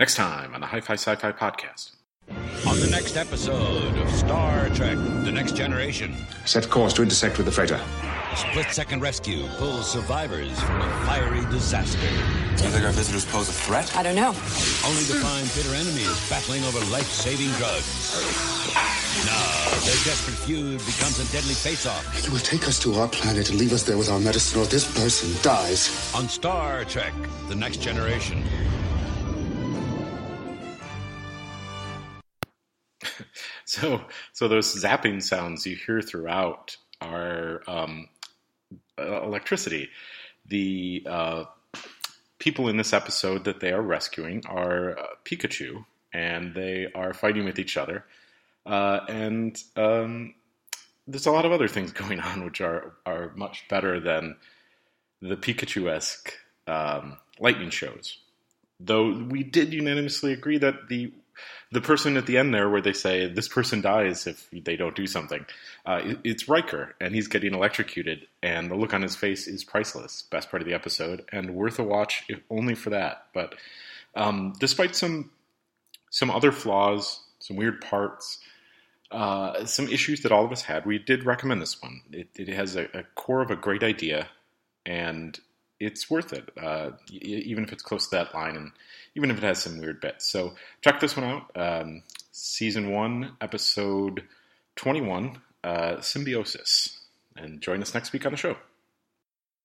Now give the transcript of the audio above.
Next time on the Hi Fi Sci Fi Podcast. On the next episode of Star Trek The Next Generation, Set course to intersect with the freighter. split second rescue pulls survivors from a fiery disaster. Do you think our visitors pose a threat? I don't know. Only to find bitter enemies battling over life saving drugs. Now, their desperate feud becomes a deadly face off You will take us to our planet and leave us there with our medicine, or this person dies. on Star Trek The Next Generation. So, so those zapping sounds you hear throughout are um, electricity. The uh, people in this episode that they are rescuing are uh, Pikachu, and they are fighting with each other. Uh, and um, there's a lot of other things going on which are are much better than the Pikachu esque um, lightning shows. Though we did unanimously agree that the the person at the end there, where they say this person dies if they don't do something, uh, it- it's Riker, and he's getting electrocuted, and the look on his face is priceless. Best part of the episode, and worth a watch if only for that. But um, despite some some other flaws, some weird parts, uh, some issues that all of us had, we did recommend this one. It, it has a, a core of a great idea, and it's worth it, uh, e- even if it's close to that line, and even if it has some weird bits. So check this one out. Um, season one, episode twenty-one, uh, Symbiosis, and join us next week on the show.